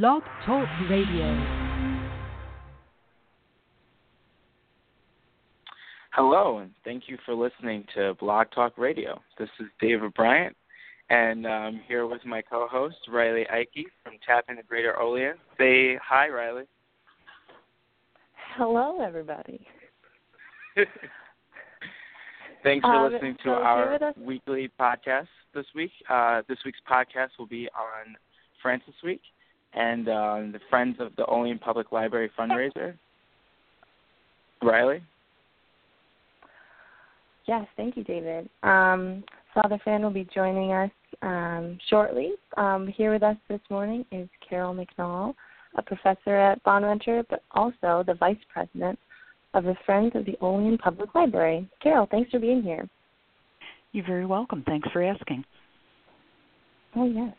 Blog Talk Radio. Hello, and thank you for listening to Blog Talk Radio. This is David Bryant, and I'm here with my co-host Riley Eike from TAPinto Greater Olean. Say hi, Riley. Hello, everybody. Thanks for Um, listening to so our with weekly podcast this week. Uh, this week's podcast will be on Francis Week and um, the Friends of the Olean Public Library fundraiser. Riley? Yes, thank you, David. Um, Father Fran will be joining us um, shortly. Um, here with us this morning is Carol McNall, a professor at Bonaventure, but also the vice president of the Friends of the Olean Public Library. Carol, thanks for being here. You're very welcome. Thanks for asking. Oh, yes.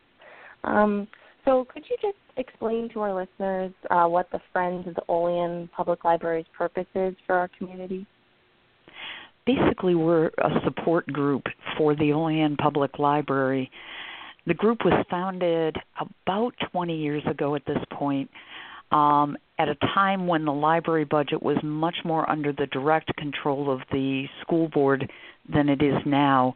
So, could you just explain to our listeners uh, what the Friends of the Olean Public Library's purpose is for our community? Basically, we're a support group for the Olean Public Library. The group was founded about 20 years ago at this point, um, at a time when the library budget was much more under the direct control of the school board than it is now.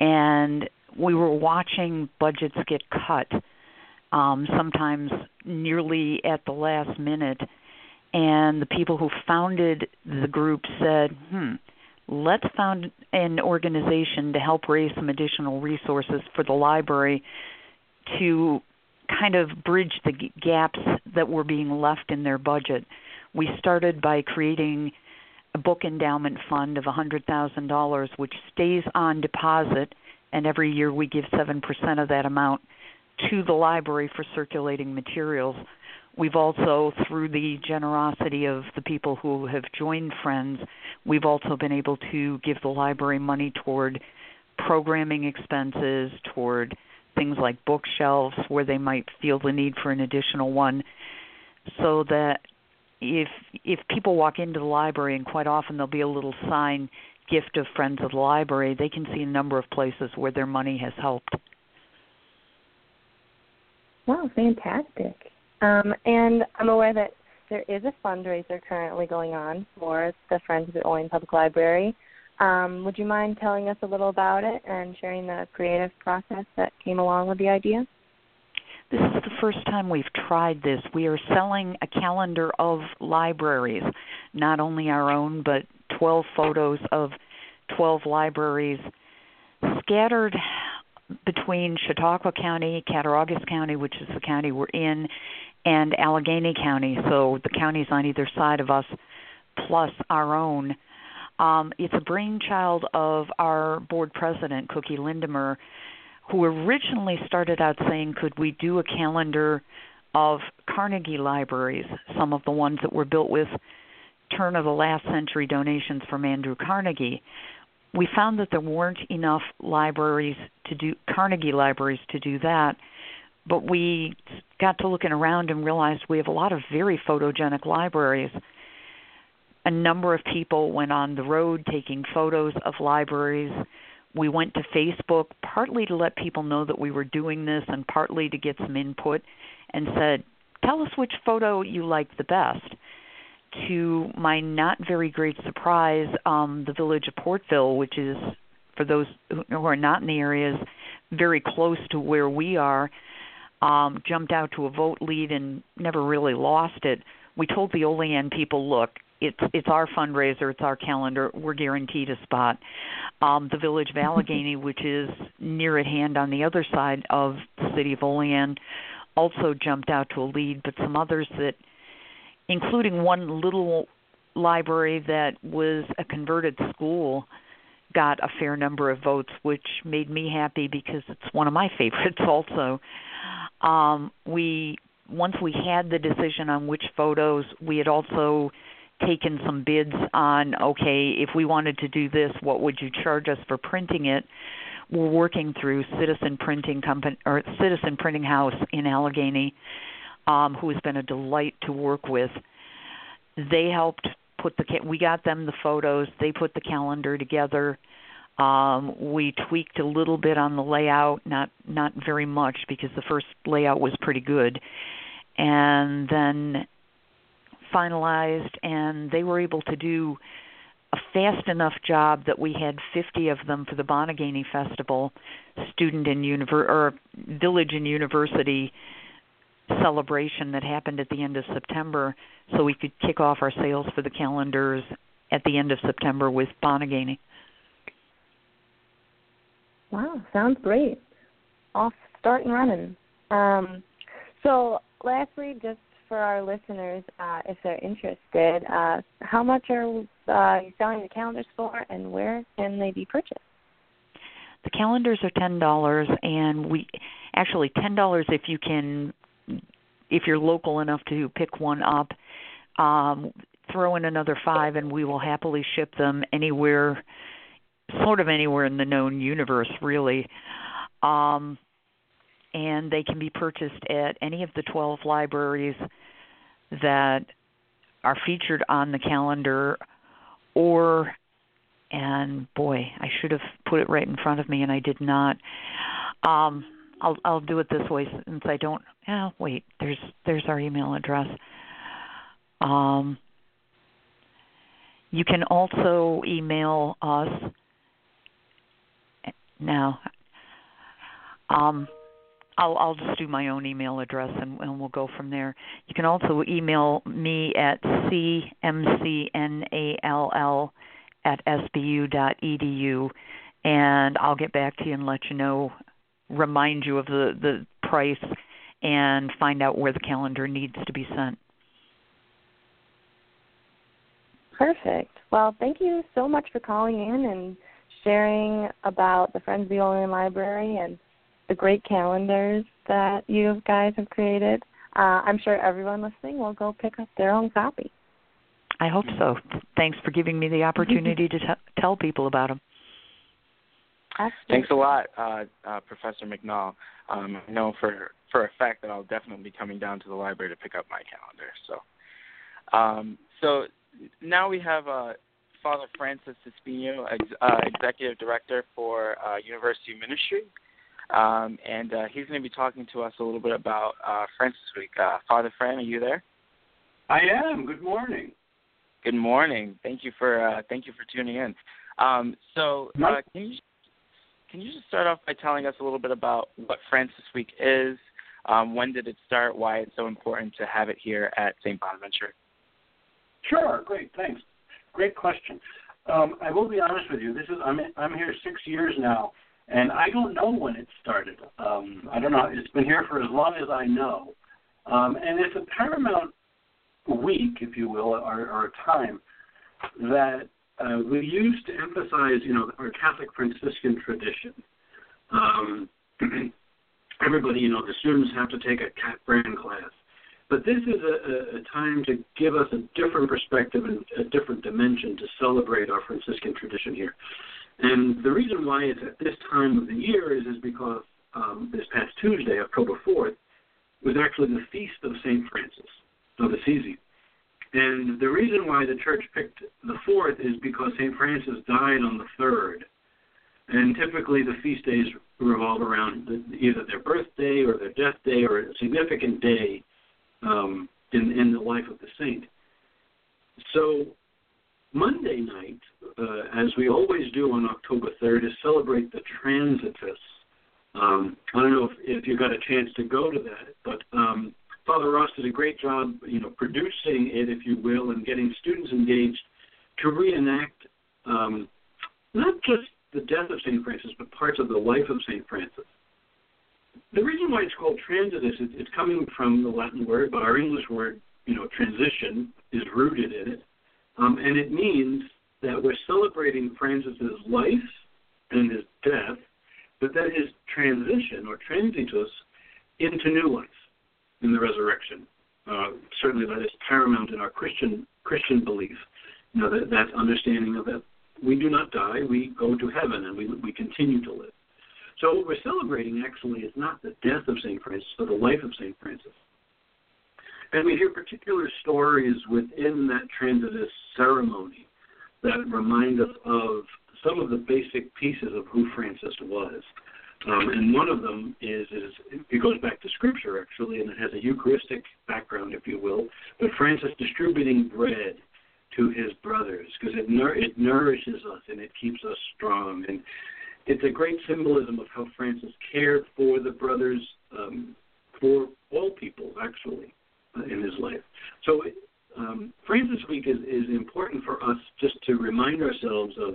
And we were watching budgets get cut, um, sometimes nearly at the last minute. And the people who founded the group said, hmm, let's found an organization to help raise some additional resources for the library to kind of bridge the gaps that were being left in their budget. We started by creating a book endowment fund of $100,000 which stays on deposit and every year we give 7% of that amount to the library for circulating materials. We've also, through the generosity of the people who have joined Friends, we've also been able to give the library money toward programming expenses, toward things like bookshelves where they might feel the need for an additional one, so that if if people walk into the library and quite often there'll be a little sign gift of friends of the library they can see a number of places where their money has helped Wow, fantastic. Um, and I'm aware that there is a fundraiser currently going on for the Friends of the Olean Public Library. Um, would you mind telling us a little about it and sharing the creative process that came along with the idea? This is the first time we've tried this. We are selling a calendar of libraries, not only our own, but 12 photos of 12 libraries scattered between Chautauqua County, Cattaraugus County, which is the county we're in, and Allegany County. So the counties on either side of us, plus our own. Um, it's a brainchild of our board president, Cookie Lindemer, who originally started out saying, could we do a calendar of Carnegie libraries, some of the ones that were built with turn of the last century donations from Andrew Carnegie. We found that there weren't enough libraries to do Carnegie libraries to do that, but we got to looking around and realized we have a lot of very photogenic libraries. A number of people went on the road taking photos of libraries. We went to Facebook partly to let people know that we were doing this and partly to get some input and said, Tell us which photo you like the best. To my not very great surprise, um, the village of Portville, which is, for those who are not in the areas, very close to where we are, um, jumped out to a vote lead and never really lost it. We told the Olean people, look, it's it's our fundraiser, it's our calendar. We're guaranteed a spot. Um, the village of Allegany, which is near at hand on the other side of the city of Olean, also jumped out to a lead. But some others that, including one little library that was a converted school, got a fair number of votes, which made me happy because it's one of my favorites also. Um, we once we had the decision on which photos, we had also taken some bids on okay, if we wanted to do this, what would you charge us for printing it? We're working through Citizen Printing Company or Citizen Printing House in Allegany, um, who has been a delight to work with. They helped put the we got them the photos. They put the calendar together. Um, we tweaked a little bit on the layout, not not very much because the first layout was pretty good, and then finalized, and they were able to do a fast enough job that we had 50 of them for the Bonagini Festival, student and univer- or village and university celebration that happened at the end of September, so we could kick off our sales for the calendars at the end of September with Bonagini. Wow, sounds great. Off, start and running. Um, so, lastly, just for our listeners, uh, if they're interested, uh, how much are uh, you selling the calendars for, and where can they be purchased? The calendars are ten dollars, and we actually ten dollars if you can, if you're local enough to pick one up. Um, throw in another five, and we will happily ship them anywhere, sort of anywhere in the known universe, really. Um, and they can be purchased at any of the 12 libraries that are featured on the calendar or and boy i should have put it right in front of me and i did not um i'll i'll do it this way since i don't oh wait there's there's our email address um you can also email us now um I'll I'll just do my own email address and, and we'll go from there. You can also email me at cmcnall at sbu.edu, and I'll get back to you and let you know, remind you of the the price, and find out where the calendar needs to be sent. Perfect. Well, thank you so much for calling in and sharing about the Friends of the Olean Library and the great calendars that you guys have created. Uh, I'm sure everyone listening will go pick up their own copy. I hope so. Thanks for giving me the opportunity to t- tell people about them. Absolutely. Thanks a lot, uh, uh, Professor McNall. Um, I know for for a fact that I'll definitely be coming down to the library to pick up my calendar. So, um, so now we have uh, Father Francis DiSpigno, ex- uh, Executive Director for uh, University Ministry. Um, and uh, he's going to be talking to us a little bit about uh, Francis Week. Uh, Father Fran, are you there? I am. Good morning. Good morning. Thank you for uh, thank you for tuning in. Um, so, uh, can you can you just start off by telling us a little bit about what Francis Week is? Um, when did it start? Why it's so important to have it here at St. Bonaventure? Sure. Great. Thanks. Great question. Um, I will be honest with you. This is I'm I'm here six years now, and I don't know when it started. Um, I don't know. It's been here for as long as I know, um, and it's a paramount week, if you will, or, or a time that uh, we use to emphasize, you know, our Catholic Franciscan tradition. Um, everybody, you know, the students have to take a Cat Brand class, but this is a, a, a time to give us a different perspective and a different dimension to celebrate our Franciscan tradition here. And the reason why it's at this time of the year is, is because um, this past Tuesday, October 4th, was actually the feast of St. Francis of Assisi. And the reason why the church picked the 4th is because St. Francis died on the 3rd. And typically the feast days revolve around the, either their birthday or their death day or a significant day um, in, in the life of the saint. So Monday night, uh, as we always do on October 3rd, is celebrate the Transitus. Um, I don't know if, if you got a chance to go to that, but um, Father Ross did a great job, you know, producing it, if you will, and getting students engaged to reenact um, not just the death of St. Francis, but parts of the life of St. Francis. The reason why it's called transitus is it's coming from the Latin word, but our English word, you know, transition, is rooted in it. Um, and it means that we're celebrating Francis's life and his death, but then his transition or transitus into new life in the resurrection. Uh, certainly, that is paramount in our Christian Christian belief. You know that, that understanding of that we do not die, we go to heaven, and we we continue to live. So what we're celebrating actually is not the death of Saint Francis, but the life of Saint Francis. And we hear particular stories within that transitus ceremony that remind us of some of the basic pieces of who Francis was. Um, and one of them is, is it goes back to scripture actually, and it has a Eucharistic background, if you will. But Francis distributing bread to his brothers because it nour- it nourishes us and it keeps us strong, and it's a great symbolism of how Francis cared for the brothers, um, for all people actually, uh, in his life. So um, Francis Week is, is important for us just to remind ourselves of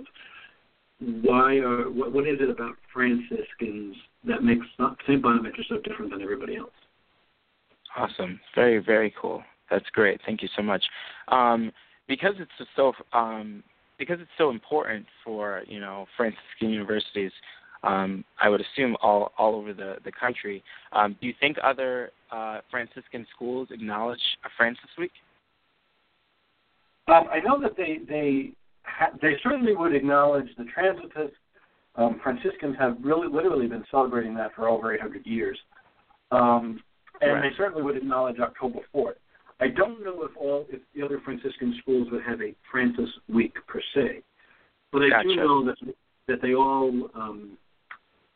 why are what, what is it about Franciscans that makes St. Bonaventure so different than everybody else? Awesome, very very cool. That's great. Thank you so much. Um, because it's so um, because it's so important for you know Franciscan universities. Um, I would assume all all over the the country. Um, do you think other uh, Franciscan schools acknowledge a Francis Week? Um, I know that they they they certainly would acknowledge the Transitus. Um, Franciscans have really literally been celebrating that for over 800 years, um, and right. they certainly would acknowledge October 4th. I don't know if all if the other Franciscan schools would have a Francis Week per se, but I gotcha. do know that that they all um,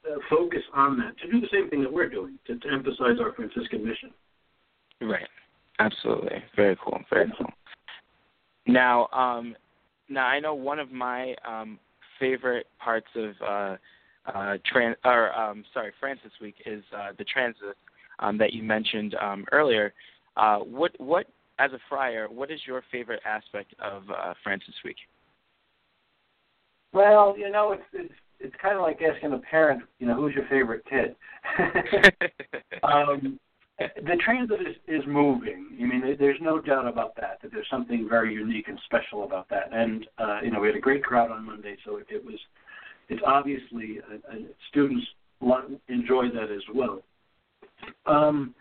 uh, focus on that to do the same thing that we're doing to, to emphasize our Franciscan mission. Right. Absolutely. Very cool. Very cool. Now, um, now I know one of my um, favorite parts of uh, uh, trans or um, sorry Francis Week is uh, the transit um, that you mentioned um, earlier. Uh, what what as a friar, what is your favorite aspect of uh, Francis Week? Well, you know, it's it's it's kind of like asking a parent, you know, who's your favorite kid. um, the transit is, is moving. I mean, there's no doubt about that. That there's something very unique and special about that. And uh, you know, we had a great crowd on Monday, so it, it was. It's obviously uh, uh, students enjoy that as well. Um,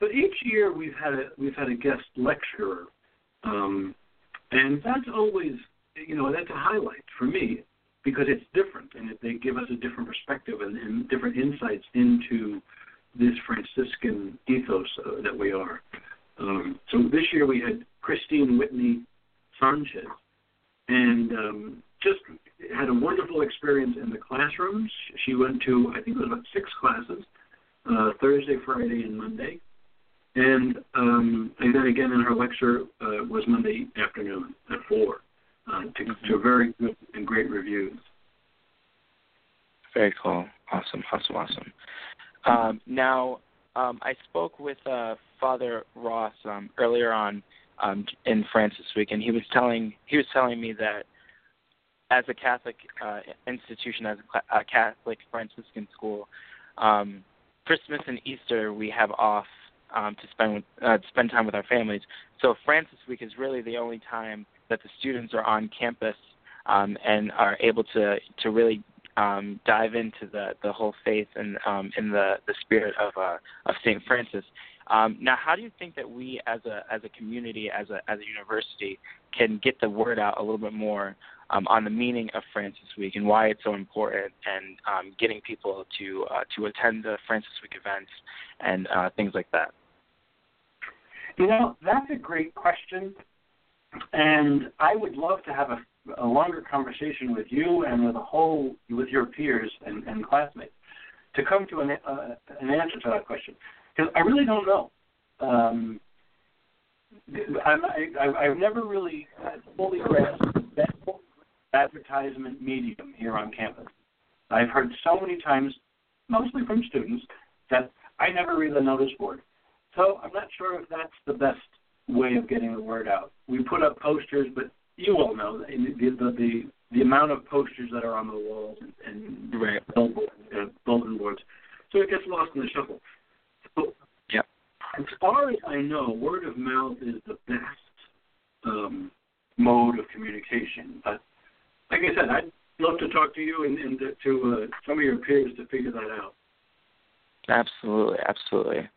but each year we've had a we've had a guest lecturer, um, and that's always you know that's a highlight for me because it's different and they give us a different perspective and, and different insights into this Franciscan ethos uh, that we are. Um, so this year we had Christine Whitney Sanchez, and um, just had a wonderful experience in the classrooms. She went to I think it was about six classes, uh, Thursday, Friday, and Monday, and um, and then again in her lecture uh, was Monday afternoon at four. Uh, to, to very good and great reviews. Very cool. Awesome, awesome, awesome. Um, now, um, I spoke with uh, Father Ross um, earlier on um, in Francis Week, and he was telling he was telling me that as a Catholic uh, institution, as a, a Catholic Franciscan school, um, Christmas and Easter we have off um, to spend with, uh, to spend time with our families. So Francis Week is really the only time that the students are on campus um, and are able to to really um, dive into the, the whole faith and um, in the, the spirit of uh, of Saint Francis. Um, now, how do you think that we, as a as a community, as a as a university, can get the word out a little bit more um, on the meaning of Francis Week and why it's so important, and um, getting people to uh, to attend the Francis Week events and uh, things like that? You know, that's a great question, and I would love to have a a longer conversation with you and with a whole with your peers and, and classmates to come to an, uh, an answer to that question because I really don't know. Um, I'm, I, I've never really fully grasped that advertisement medium here on campus. I've heard so many times, mostly from students, that I never read the notice board. So I'm not sure if that's the best way of getting the word out. We put up posters, but you all know the the the, the amount of posters that are on the walls and, and right. uh, bulletin boards, so it gets lost in the shuffle. So, yeah. As far as I know, word of mouth is the best um, mode of communication. But like I said, I'd love to talk to you and, and to uh, some of your peers to figure that out. Absolutely, absolutely.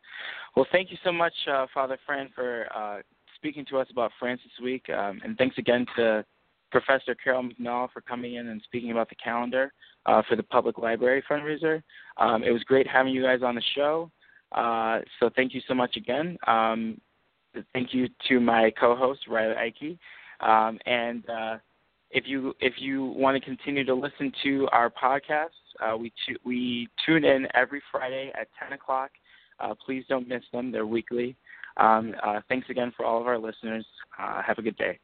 Well, thank you so much, uh, Father Fran, for uh, speaking to us about Francis Week. Um, and thanks again to Professor Carol McNall for coming in and speaking about the calendar uh, for the Public Library fundraiser. Um, it was great having you guys on the show. Uh, so thank you so much again. Um, thank you to my co-host Riley Eike. Um, and uh, if you if you want to continue to listen to our podcast, Uh, we tu- we tune in every Friday at 10 o'clock. Uh, please don't miss them; they're weekly. Um, uh, thanks again for all of our listeners. Uh, have a good day.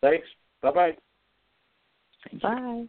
Thanks. Bye bye. Thank you. Bye.